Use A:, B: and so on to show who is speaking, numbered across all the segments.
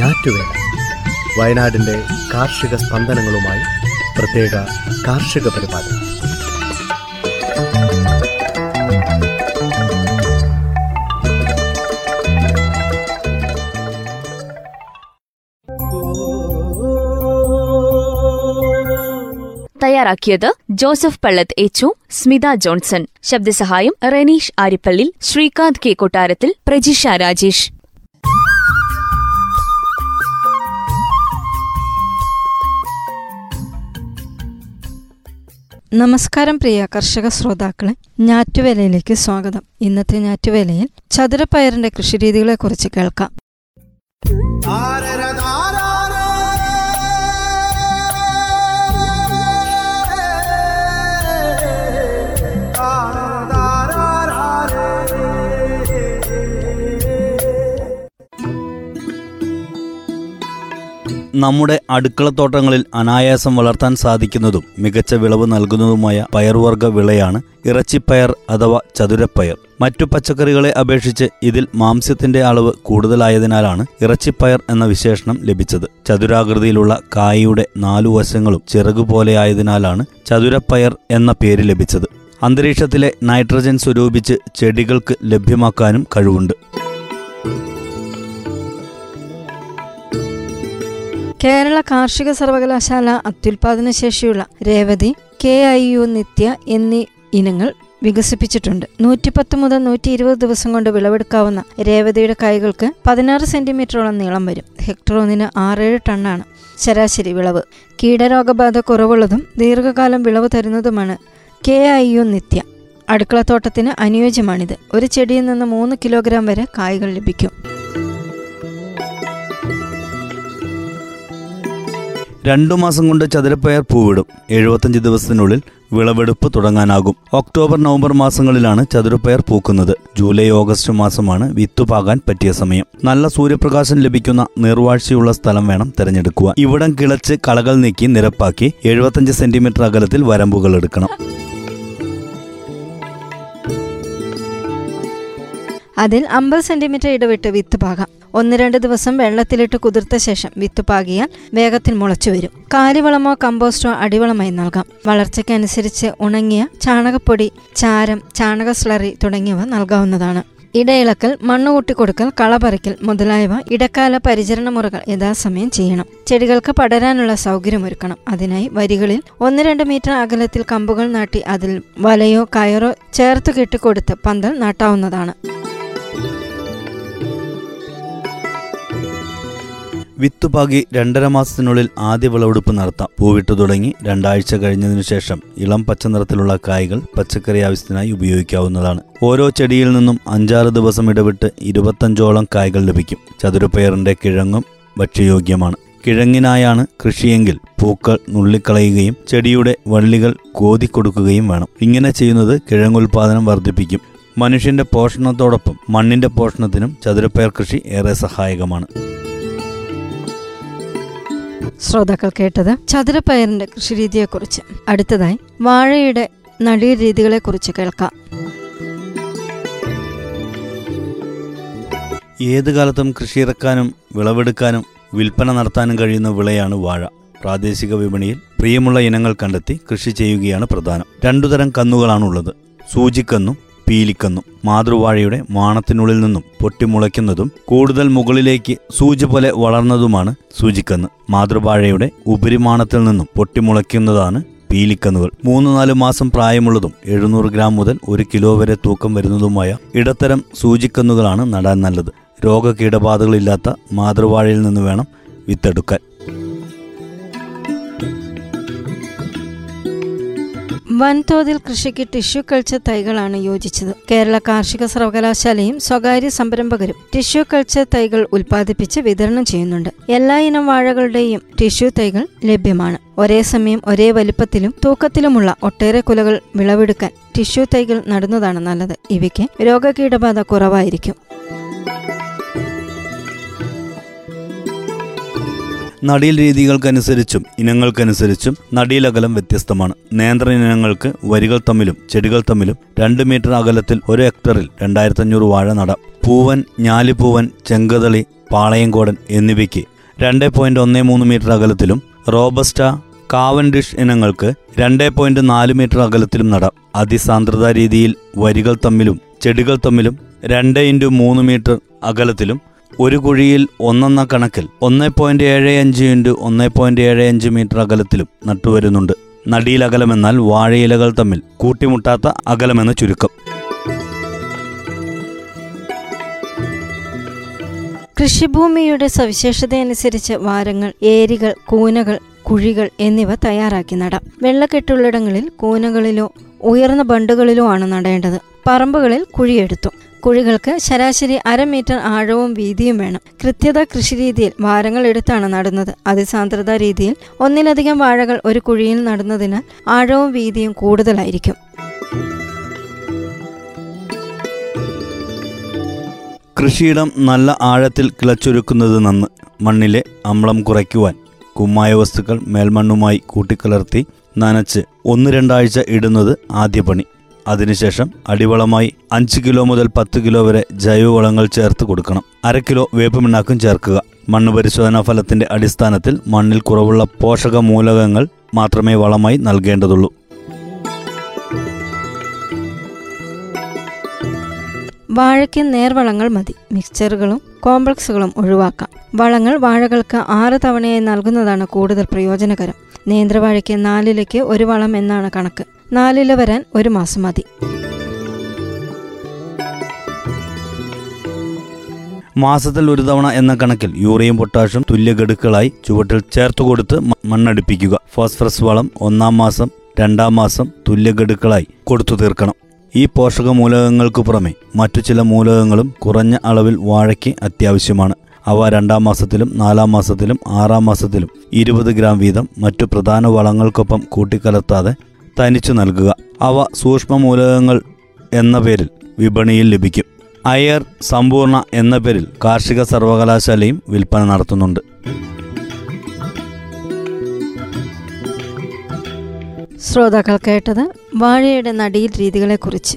A: ഞാറ്റുവേല. വയനാടിന്റെ കാർഷിക സ്പന്ദനങ്ങളുമായി പ്രത്യേക കാർഷിക പരിപാടി.
B: തയ്യാറാക്കിയത് ജോസഫ് പള്ളത്ത് എച്ചു സ്മിത ജോൺസൺ. ശബ്ദസഹായം റെനീഷ് ആരിപ്പള്ളി ശ്രീകാന്ത് കെ കൊട്ടാരത്തിൽ പ്രജിഷ രാജേഷ്.
C: നമസ്കാരം പ്രിയ കർഷക ശ്രോതാക്കളെ ഞാറ്റുവേലയിലേക്ക് സ്വാഗതം. ഇന്നത്തെ ഞാറ്റുവേലയിൽ ചതുരപ്പയറിന്റെ കൃഷിരീതികളെക്കുറിച്ച് കേൾക്കാം.
D: നമ്മുടെ അടുക്കളത്തോട്ടങ്ങളിൽ അനായാസം വളർത്താൻ സാധിക്കുന്നതും മികച്ച വിളവ് നൽകുന്നതുമായ പയർവർഗ വിളയാണ് ഇറച്ചിപ്പയർ അഥവാ ചതുരപ്പയർ. മറ്റു പച്ചക്കറികളെ അപേക്ഷിച്ച് ഇതിൽ മാംസ്യത്തിന്റെ അളവ് കൂടുതലായതിനാലാണ് ഇറച്ചിപ്പയർ എന്ന വിശേഷണം ലഭിച്ചത്. ചതുരാകൃതിയിലുള്ള കായയുടെ നാലു വശങ്ങളും ചിറകുപോലെയായതിനാലാണ് ചതുരപ്പയർ എന്ന പേര് ലഭിച്ചത്. അന്തരീക്ഷത്തിലെ നൈട്രജൻ സ്വരൂപിച്ച് ചെടികൾക്ക് ലഭ്യമാക്കാനും കഴിവുണ്ട്.
C: കേരള കാർഷിക സർവകലാശാല അത്യുൽപാദന ശേഷിയുള്ള Revathi K I U Nithya എന്നീ ഇനങ്ങൾ വികസിപ്പിച്ചിട്ടുണ്ട്. നൂറ്റിപ്പത്ത് മുതൽ നൂറ്റി ഇരുപത് ദിവസം കൊണ്ട് വിളവെടുക്കാവുന്ന രേവതിയുടെ കായ്കൾക്ക് പതിനാറ് സെന്റിമീറ്ററോളം നീളം വരും. ഹെക്ടർ ഒന്നിന് ആറേഴ് ടണ്ണാണ് ശരാശരി വിളവ്. കീടരോഗബാധ കുറവുള്ളതും ദീർഘകാലം വിളവ് തരുന്നതുമാണ് കെ ഐ യു നിത്യ. അടുക്കളത്തോട്ടത്തിന് അനുയോജ്യമാണിത്. ഒരു ചെടിയിൽ നിന്ന് മൂന്ന് കിലോഗ്രാം വരെ കായ്കൾ ലഭിക്കും.
D: രണ്ടു മാസം കൊണ്ട് ചതുരപ്പയർ പൂവിടും. എഴുപത്തഞ്ച് ദിവസത്തിനുള്ളിൽ വിളവെടുപ്പ് തുടങ്ങാനാകും. ഒക്ടോബർ നവംബർ മാസങ്ങളിലാണ് ചതുരപ്പയർ പൂക്കുന്നത്. ജൂലൈ ഓഗസ്റ്റ് മാസമാണ് വിത്തുപാകാൻ പറ്റിയ സമയം. നല്ല സൂര്യപ്രകാശം ലഭിക്കുന്ന നീർവാഴ്ചയുള്ള സ്ഥലം വേണം തിരഞ്ഞെടുക്കുക ഇവിടം കിളച്ച് കളകൾ നീക്കി നിരപ്പാക്കി എഴുപത്തഞ്ച് സെന്റിമീറ്റർ അകലത്തിൽ വരമ്പുകൾ എടുക്കണം.
C: അതിൽ അമ്പത് സെന്റിമീറ്റർ ഇടവിട്ട് വിത്ത് പാകാം. ഒന്ന് രണ്ട് ദിവസം വെള്ളത്തിലിട്ട് കുതിർത്ത ശേഷം വിത്ത് പാകിയാൽ വേഗത്തിൽ മുളച്ചു വരും. കാലിവളമോ കമ്പോസ്റ്റോ അടിവളമായി നൽകാം. വളർച്ചയ്ക്കനുസരിച്ച് ഉണങ്ങിയ ചാണകപ്പൊടി ചാരം ചാണക സ്ലറി തുടങ്ങിയവ നൽകാവുന്നതാണ്. ഇടയിളക്കൽ മണ്ണ് കൂട്ടിക്കൊടുക്കൽ കളപറിക്കൽ മുതലായവ ഇടക്കാല പരിചരണ മുറകൾ യഥാസമയം ചെയ്യണം. ചെടികൾക്ക് പടരാനുള്ള സൗകര്യമൊരുക്കണം അതിനായി വരികളിൽ ഒന്ന് രണ്ട് മീറ്റർ അകലത്തിൽ കമ്പുകൾ നാട്ടി അതിൽ വലയോ കയറോ ചേർത്ത് കെട്ടിക്കൊടുത്ത് പന്തൽ നാട്ടാവുന്നതാണ്.
D: വിത്തുപാകി രണ്ടര മാസത്തിനുള്ളിൽ ആദ്യ വിളവെടുപ്പ് നടത്താം. പൂവിട്ടു തുടങ്ങി രണ്ടാഴ്ച കഴിഞ്ഞതിനു ശേഷം ഇളം പച്ച നിറത്തിലുള്ള കായ്കൾ പച്ചക്കറി ആവശ്യത്തിനായി ഉപയോഗിക്കാവുന്നതാണ്. ഓരോ ചെടിയിൽ നിന്നും അഞ്ചാറ് ദിവസം ഇടവിട്ട് ഇരുപത്തഞ്ചോളം കായ്കൾ ലഭിക്കും. ചതുരപ്പയറിന്റെ കിഴങ്ങും ഭക്ഷ്യയോഗ്യമാണ്. കിഴങ്ങിനായാണ് കൃഷിയെങ്കിൽ പൂക്കൾ നുള്ളിക്കളയുകയും ചെടിയുടെ വള്ളികൾ കോതിക്കൊടുക്കുകയും വേണം. ഇങ്ങനെ ചെയ്യുന്നത് കിഴങ്ങുൽപാദനം വർദ്ധിപ്പിക്കും. മനുഷ്യന്റെ പോഷണത്തോടൊപ്പം മണ്ണിന്റെ പോഷണത്തിനും ചതുരപ്പയർ കൃഷി ഏറെ സഹായകമാണ്.
C: ശ്രോതാക്കൾ കേട്ടത് ചതുരപ്പയറിന്റെ കൃഷിരീതിയെക്കുറിച്ച്. അടുത്തതായി വാഴയുടെ നടീർ രീതികളെക്കുറിച്ച് കേൾക്കാം.
D: ഏത് കാലത്തും കൃഷിയിറക്കാനും വിളവെടുക്കാനും വിൽപ്പന നടത്താനും കഴിയുന്ന വിളയാണ് വാഴ. പ്രാദേശിക വിപണിയിൽ പ്രിയമുള്ള ഇനങ്ങൾ കണ്ടെത്തി കൃഷി ചെയ്യുകയാണ് പ്രധാനം. രണ്ടുതരം കന്നുകളാണുള്ളത്. സൂചിക്കന്നും പീലിക്കന്നും. മാതൃവാഴയുടെ മാണത്തിനുള്ളിൽ നിന്നും പൊട്ടിമുളയ്ക്കുന്നതും കൂടുതൽ മുകളിലേക്ക് സൂചി പോലെ വളർന്നതുമാണ് സൂചിക്കന്ന്. മാതൃവാഴയുടെ ഉപരിമാണത്തിൽ നിന്നും പൊട്ടിമുളയ്ക്കുന്നതാണ് പീലിക്കന്നുകൾ. മൂന്ന് നാല് മാസം പ്രായമുള്ളതും എഴുന്നൂറ് ഗ്രാം മുതൽ ഒരു കിലോ വരെ തൂക്കം വരുന്നതുമായ ഇടത്തരം സൂചിക്കന്നുകളാണ് നടാൻ നല്ലത്. രോഗകീടബാധകളില്ലാത്ത മാതൃവാഴയിൽ നിന്ന് വേണം വിത്തെടുക്കാൻ.
C: വൻതോതിൽ കൃഷിക്ക് ടിഷ്യൂ കൾച്ചർ തൈകളാണ് യോജിച്ചത്. കേരള കാർഷിക സർവകലാശാലയും സ്വകാര്യ സംരംഭകരും ടിഷ്യൂ കൾച്ചർ തൈകൾ ഉൽപ്പാദിപ്പിച്ച് വിതരണം ചെയ്യുന്നുണ്ട്. എല്ലാ ഇനം വാഴകളുടെയും ടിഷ്യൂ തൈകൾ ലഭ്യമാണ്. ഒരേ സമയം ഒരേ വലിപ്പത്തിലും തൂക്കത്തിലുമുള്ള ഒട്ടേറെ കുലകൾ വിളവെടുക്കാൻ ടിഷ്യൂ തൈകൾ നടുന്നതാണ് നല്ലത്. ഇവയ്ക്ക് രോഗകീടബാധ കുറവായിരിക്കും.
D: നടീൽ രീതികൾക്കനുസരിച്ചും ഇനങ്ങൾക്കനുസരിച്ചും നടീലകലം വ്യത്യസ്തമാണ്. നേന്ത്ര ഇനങ്ങൾക്ക് വരികൾ തമ്മിലും ചെടികൾ തമ്മിലും രണ്ട് മീറ്റർ അകലത്തിൽ ഒരു ഹെക്ടറിൽ രണ്ടായിരത്തി അഞ്ഞൂറ് വാഴ നട. പൂവൻ ഞാലിപ്പൂവൻ ചെങ്കതളി പാളയംകോടൻ എന്നിവയ്ക്ക് രണ്ട് പോയിന്റ് ഒന്ന് മൂന്ന് മീറ്റർ അകലത്തിലും റോബസ്റ്റ കാവൻഡിഷ് ഇനങ്ങൾക്ക് രണ്ട് പോയിന്റ് നാല് മീറ്റർ അകലത്തിലും നടാം. അതിസാന്ദ്രത രീതിയിൽ വരികൾ തമ്മിലും ചെടികൾ തമ്മിലും രണ്ട് ഇന്റു മൂന്ന് മീറ്റർ അകലത്തിലും ഒരു കുഴിയിൽ ഒന്നെന്ന കണക്കിൽ ഒന്ന് പോയിന്റ് ഏഴ് അഞ്ച് ഇന്റു ഒന്ന് പോയിന്റ് ഏഴ് അഞ്ച് മീറ്റർ അകലത്തിലും നട്ടുവരുന്നുണ്ട്. നടിയിലകലമെന്നാൽ വാഴയിലകൾ തമ്മിൽ കൂട്ടിമുട്ടാത്ത അകലമെന്ന് ചുരുക്കം.
C: കൃഷിഭൂമിയുടെ സവിശേഷതയനുസരിച്ച് വാരങ്ങൾ ഏരികൾ കൂനകൾ കുഴികൾ എന്നിവ തയ്യാറാക്കി നടാം. വെള്ളക്കെട്ടുള്ളിടങ്ങളിൽ കൂനകളിലോ ഉയർന്ന ബണ്ടുകളിലോ ആണ് നടേണ്ടത്. പറമ്പുകളിൽ കുഴിയെടുത്തു. കുഴികൾക്ക് ശരാശരി അര മീറ്റർ ആഴവും വീതിയും വേണം. കൃത്യത കൃഷിരീതിയിൽ വാരങ്ങൾ എടുത്താണ് നടുന്നത്. അതിസാന്ദ്രത രീതിയിൽ ഒന്നിലധികം വാഴകൾ ഒരു കുഴിയിൽ നടുന്നതിനാൽ ആഴവും വീതിയും കൂടുതലായിരിക്കും.
D: കൃഷിയിടം നല്ല ആഴത്തിൽ കിളച്ചൊരുക്കുന്നത് നന്ന് മണ്ണിലെ അമ്ലം കുറയ്ക്കുവാൻ കുമ്മായ വസ്തുക്കൾ മേൽമണ്ണുമായി കൂട്ടിക്കലർത്തി നനച്ച് ഒന്ന് രണ്ടാഴ്ച ഇടുന്നത് ആദ്യ പണി. അതിനുശേഷം അടിവളമായി അഞ്ച് കിലോ മുതൽ പത്ത് കിലോ വരെ ജൈവവളങ്ങൾ ചേർത്ത് കൊടുക്കണം. അര കിലോ വേപ്പുമിണ്ണാക്കും ചേർക്കുക. മണ്ണ് പരിശോധനാ ഫലത്തിന്റെ അടിസ്ഥാനത്തിൽ മണ്ണിൽ കുറവുള്ള പോഷക മൂലകങ്ങൾ മാത്രമേ വളമായി നൽകേണ്ടതുള്ളൂ.
C: വാഴയ്ക്ക് നേർവളങ്ങൾ മതി. മിക്സ്ചറുകളും കോംപ്ലക്സുകളും ഒഴിവാക്കാം. വളങ്ങൾ വാഴകൾക്ക് ആറ് തവണയായി നൽകുന്നതാണ് കൂടുതൽ പ്രയോജനകരം. നേന്ത്രവാഴയ്ക്ക് നാലിലേക്ക് ഒരു വളം എന്നാണ് കണക്ക്. നാലില വരാൻ ഒരു മാസം മതി.
D: മാസത്തിൽ ഒരു തവണ എന്ന കണക്കിൽ യൂറിയയും പൊട്ടാഷും തുല്യ ഗഡുക്കളായി ചുവട്ടിൽ ചേർത്ത് കൊടുത്ത് മണ്ണടിപ്പിക്കുക. ഫോസ്ഫറസ് വളം ഒന്നാം മാസം രണ്ടാം മാസം തുല്യ ഗഡുക്കളായി കൊടുത്തു തീർക്കണം. ഈ പോഷക മൂലകങ്ങൾക്ക് പുറമെ മറ്റു ചില മൂലകങ്ങളും കുറഞ്ഞ അളവിൽ വാഴയ്ക്ക് അത്യാവശ്യമാണ്. അവ രണ്ടാം മാസത്തിലും നാലാം മാസത്തിലും ആറാം മാസത്തിലും ഇരുപത് ഗ്രാം വീതം മറ്റു പ്രധാന വളങ്ങൾക്കൊപ്പം കൂട്ടിക്കലർത്താതെ തനിച്ചു നൽകുക. അവ സൂക്ഷ്മ മൂലകങ്ങൾ എന്ന പേരിൽ വിപണിയിൽ ലഭിക്കും. അയർ സമ്പൂർണ എന്ന പേരിൽ കാർഷിക സർവകലാശാലയും വിൽപ്പന നടത്തുന്നുണ്ട്.
C: ശ്രോതാക്കൾ കേട്ടത് വാഴയുടെ നടീൽ രീതികളെക്കുറിച്ച്.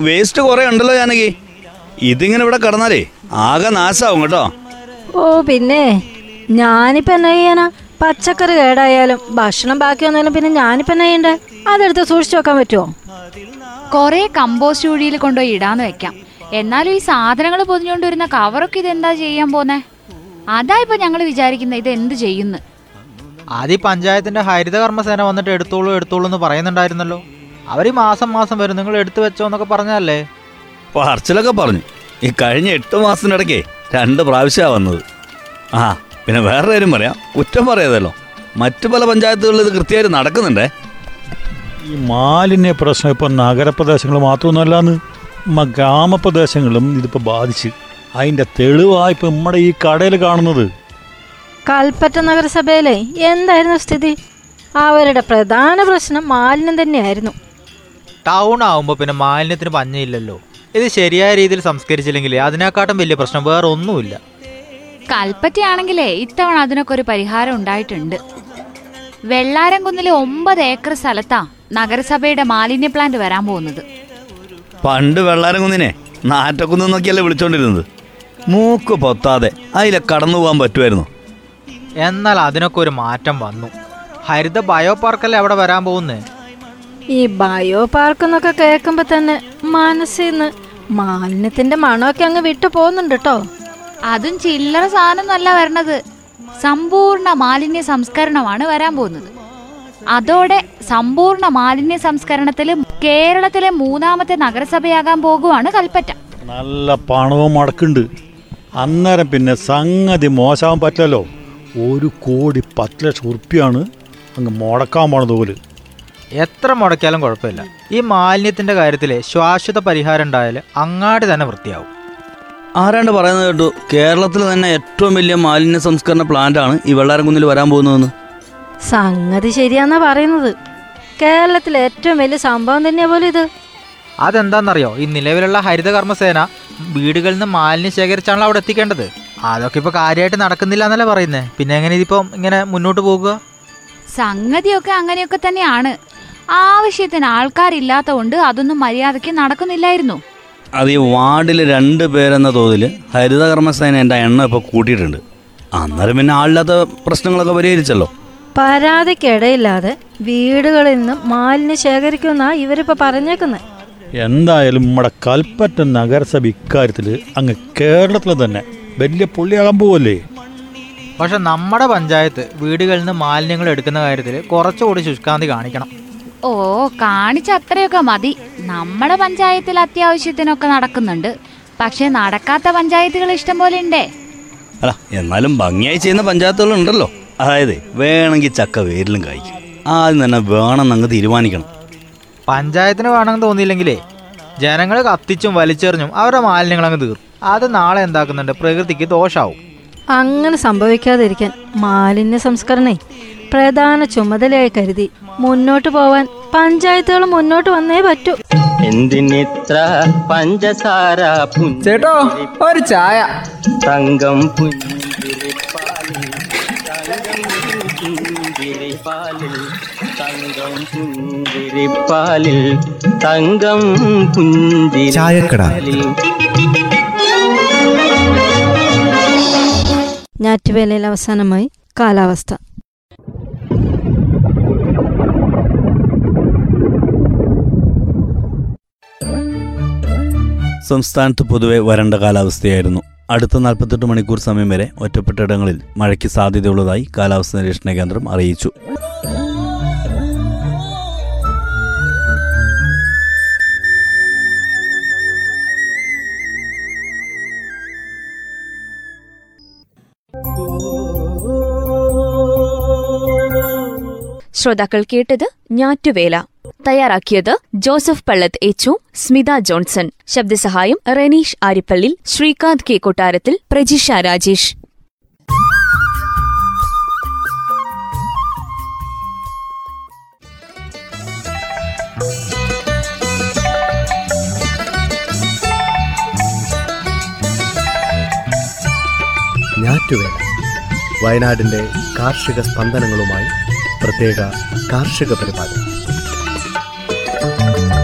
D: വേസ്റ്റ് കുറെ ഉണ്ടല്ലോ ജാനകി. ഇതിങ്ങനെ ഇവിടെ കടന്നാലേ ആകെ നാശാവും കേട്ടോ.
C: ഓ പിന്നെ ഞാനിപ്പോ എന്നാ ചെയ്യാനാ? പച്ചക്കറി കേടായാലും ഭക്ഷണം ബാക്കി വന്നാലും പിന്നെ ഞാനിപ്പോ എന്നാ ചെയ്യണ്ടേ? അതെടുത്ത് സൂക്ഷിച്ചു വെക്കാൻ പറ്റുമോ
B: കൊറേ കമ്പോസ്റ്റ് കുഴിയിൽ കൊണ്ടുപോയി ഇടാന്ന് വെക്കാം. എന്നാലും ഈ സാധനങ്ങൾ പൊതിഞ്ഞുകൊണ്ട് വരുന്ന കവറൊക്കെ എന്താ ചെയ്യാൻ പോന്നെ? അതാ ഇപ്പൊ ഞങ്ങൾ വിചാരിക്കുന്നത് ഇത് എന്ത് ചെയ്യുന്നു?
E: ആദ്യം പഞ്ചായത്തിന്റെ ഹരിത കർമ്മസേന വന്നിട്ട് എടുത്തോളൂ എടുത്തോളൂ എന്ന് പറയുന്നുണ്ടായിരുന്നല്ലോ. അവർ മാസം മാസം വരും. നിങ്ങൾ എടുത്തു വെച്ചോ എന്നൊക്കെ പറഞ്ഞല്ലേ
D: പറച്ചിലൊക്കെ പറഞ്ഞു. ഈ കഴിഞ്ഞ എട്ട് മാസത്തിനിടയ്ക്കേ രണ്ട് പ്രാവശ്യമാണ് വന്നത്. ആ പിന്നെ വേറെ കാര്യം പറയാം. കുറ്റം പറയാതല്ലോ. മറ്റു പല പഞ്ചായത്തുകളിൽ ഇത് കൃത്യമായിട്ട് നടക്കുന്നുണ്ടേ.
F: ഈ മാലിന്യ പ്രശ്നം ഇപ്പം നഗരപ്രദേശങ്ങൾ മാത്രമൊന്നുമല്ലാന്ന് ഗ്രാമപ്രദേശങ്ങളും ഇതിപ്പോൾ ബാധിച്ച് അതിന്റെ തെളിവായി ഇപ്പം നമ്മുടെ ഈ കടയിൽ കാണുന്നത്.
C: കൽപ്പറ്റ നഗരസഭയിലെ എന്തായിരുന്നു സ്ഥിതി? അവരുടെ പ്രധാന പ്രശ്നം മാലിന്യം തന്നെയായിരുന്നു.
E: ടൗൺ ആവുമ്പോൾ പിന്നെ മാലിന്യത്തിന് പഞ്ഞയില്ലല്ലോ. ഇത് ശരിയായ രീതിയിൽ സംസ്കരിച്ചില്ലെങ്കിൽ അതിനെക്കാട്ടും വലിയ പ്രശ്നം വേറെ ഒന്നുമില്ല
B: കൽപ്പറ്റയാണെങ്കിലേ ഇത്തവണ അതിനൊക്കെ ഒരു പരിഹാരം ഉണ്ടായിട്ടുണ്ട്. വെള്ളാരംകുന്നിലെ ഒമ്പത് ഏക്കർ സ്ഥലത്താ നഗരസഭയുടെ മാലിന്യ പ്ലാന്റ് വരാൻ പോകുന്നത്.
D: പണ്ട് വെള്ളാരം കുന്നിനെ നാറ്റക്കുന്ന് നോക്കിയല്ലേ വിളിച്ചോണ്ടിരുന്നത്. മൂക്ക് പൊത്താതെ അതിലെ കടന്നു പോകാൻ പറ്റുമായിരുന്നു.
E: എന്നാൽ അതിനൊക്കെ ഒരു മാറ്റം വന്നു. ഹരിത ബയോ പാർക്കല്ലേ അവിടെ വരാൻ പോകുന്നേ?
C: ഈ ബയോ പാർക്ക് എന്നൊക്കെ കേൾക്കുമ്പോ തന്നെ മനസ്സിൽ നിന്ന് മാലിന്യത്തിന്റെ മണമൊക്കെ അങ്ങ് വിട്ടു പോകുന്നുണ്ട് കേട്ടോ
B: അതും ചില്ലറ സാധനമൊന്നല്ല വരണത്. സമ്പൂർണ മാലിന്യ സംസ്കരണമാണ് വരാൻ പോകുന്നത്. അതോടെ സമ്പൂർണ മാലിന്യ സംസ്കരണത്തിൽ കേരളത്തിലെ മൂന്നാമത്തെ നഗരസഭയാകാൻ പോകുവാണ് കൽപ്പറ്റ.
F: നല്ല പണവും മടക്കുണ്ട് അന്നേരം പിന്നെ സംഗതി മോശമാവാൻ പറ്റില്ലല്ലോ. ഒരു കോടി പത്ത് ലക്ഷം ഉറുപ്പിയാണ് അങ്ങ് മുടക്കാൻ പോണത് പോൽ
E: എത്ര മുടക്കിയാലും കുഴപ്പമില്ല. ഈ മാലിന്യത്തിന്റെ കാര്യത്തിൽ ശാശ്വത പരിഹാരം ഉണ്ടായാൽ അങ്ങാടി തന്നെ വൃത്തിയാവും.
D: ആരാണ്ട് പറയുന്നത് കേട്ടു? കേരളത്തിൽ തന്നെ ഏറ്റവും വലിയ മാലിന്യ സംസ്കരണ പ്ലാന്റ് ആണ് ഈ വെള്ളാരംകുന്നിൽ വരാൻ പോകുന്നതെന്ന്.
C: സംഗതി ശരിയാന്നാ പറയുന്നത്. കേരളത്തിലെ ഏറ്റവും വലിയ സംഭവം തന്നെയാ പോലും ഇത്.
E: അതെന്താണെന്നറിയോ ഈ നിലവിലുള്ള ഹരിതകർമ്മസേന വീടുകളിൽ നിന്ന് മാലിന്യം ശേഖരിച്ചാണല്ലോ അവിടെ എത്തിക്കേണ്ടത്. അതൊക്കെ ഇപ്പൊ കാര്യമായിട്ട് നടക്കുന്നില്ല എന്നല്ലേ പറയുന്നത് പിന്നെ എങ്ങനെ ഇതിപ്പോ ഇങ്ങനെ മുന്നോട്ട് പോകുക?
B: സംഗതിയൊക്കെ അങ്ങനെയൊക്കെ തന്നെയാണ്. ആവശ്യത്തിന് ആൾക്കാരില്ലാത്തതുകൊണ്ട് അതൊന്നും മര്യാദയ്ക്ക് നടക്കുന്നില്ലായിരുന്നു.
D: അത് ഈ വാർഡിൽ രണ്ട് പേരെന്ന തോതിൽ ഹരിതകർമ്മസേനന്റെ എണ്ണം ഇപ്പോൾ കൂട്ടിയിട്ടുണ്ട്. അന്നേരം പിന്നെ ആളില്ലാത്ത പ്രശ്നങ്ങളൊക്കെ പരിഹരിച്ചല്ലോ.
C: പരാതിക്കിടയില്ലാതെ വീടുകളിൽ നിന്ന് മാലിന്യം ശേഖരിക്കുമെന്നാ ഇവരിപ്പോ പറഞ്ഞേക്കുന്നത്
F: എന്തായാലും നമ്മുടെ കൽപ്പറ്റ നഗരസഭ ഇക്കാര്യത്തിൽ അങ്ങ് കേരളത്തിൽ തന്നെ വലിയ പുള്ളിയാകാൻ പോവല്ലേ?
E: പക്ഷെ നമ്മുടെ പഞ്ചായത്ത് വീടുകളിൽ നിന്ന് മാലിന്യങ്ങൾ എടുക്കുന്ന കാര്യത്തിൽ കുറച്ചുകൂടി ശുഷ്കാന്തി കാണിക്കണം.
B: ഓ കാണിച്ച അത്രയൊക്കെ മതി. നമ്മുടെ പഞ്ചായത്തിൽ അത്യാവശ്യത്തിനൊക്കെ നടക്കുന്നുണ്ട്. പക്ഷെ നടക്കാത്ത പഞ്ചായത്തുകൾ ഇഷ്ടം പോലെ ഉണ്ടേ
D: അല്ല എന്നാലും ഭംഗിയായി ചെയ്യുന്ന പഞ്ചായത്തുകളുണ്ടല്ലോ. അതായത് വേണമെങ്കിൽ ചക്ക വേരിലും കായ്ക്കും. ആദ്യം തന്നെ വേണം അങ്ങ് തീരുമാനിക്കണം.
E: പഞ്ചായത്തിന് വേണമെന്ന് തോന്നിയില്ലെങ്കിലേ ജനങ്ങൾ കത്തിച്ചും വലിച്ചെറിഞ്ഞും അവരുടെ മാലിന്യങ്ങൾ അങ്ങ് തീർക്കും. അത് നാളെ എന്താക്കുന്നുണ്ട്? പ്രകൃതിക്ക് ദോഷാവും.
C: അങ്ങനെ സംഭവിക്കാതിരിക്കാൻ മാലിന്യ സംസ്കരണേ പ്രധാന ചുമതലയായി കരുതി. മുന്നോട്ട് പോവാൻ പഞ്ചായത്തുകൾ മുന്നോട്ട് വന്നേ പറ്റൂ.
G: എന്തിനിത്ര പഞ്ചസാര
A: ചേട്ടോ ഒരു ചായ.
G: തങ്കം പുഞ്ചിരിപ്പാലിൽ തങ്കം പുഞ്ചിരിപ്പാലിൽ തങ്കം പുഞ്ചിരിപ്പാലിൽ
C: ഞാറ്റുവേലയിൽ അവസാനമായി കാലാവസ്ഥ.
D: സംസ്ഥാനത്ത് പൊതുവെ വരണ്ട കാലാവസ്ഥയായിരുന്നു. അടുത്ത നാൽപ്പത്തെട്ട് മണിക്കൂർ സമയം വരെ ഒറ്റപ്പെട്ടയിടങ്ങളിൽ മഴയ്ക്ക് സാധ്യതയുള്ളതായി കാലാവസ്ഥാ നിരീക്ഷണ കേന്ദ്രം അറിയിച്ചു.
H: ശ്രോതാക്കൾ കേട്ടത് ഞാറ്റുവേല. തയ്യാറാക്കിയത് ജോസഫ് പള്ളത്ത് എച്ചു സ്മിത ജോൺസൺ. ശബ്ദസഹായം റെനീഷ് ആരിപ്പള്ളി ശ്രീകാന്ത് കെ കൊട്ടാരത്തിൽ പ്രജിഷ രാജേഷ്.
A: വയനാടിന്റെ കാർഷിക സ്പന്ദനങ്ങളുമായി പ്രത്യേക കാർഷിക പരിപാടി. Thank you.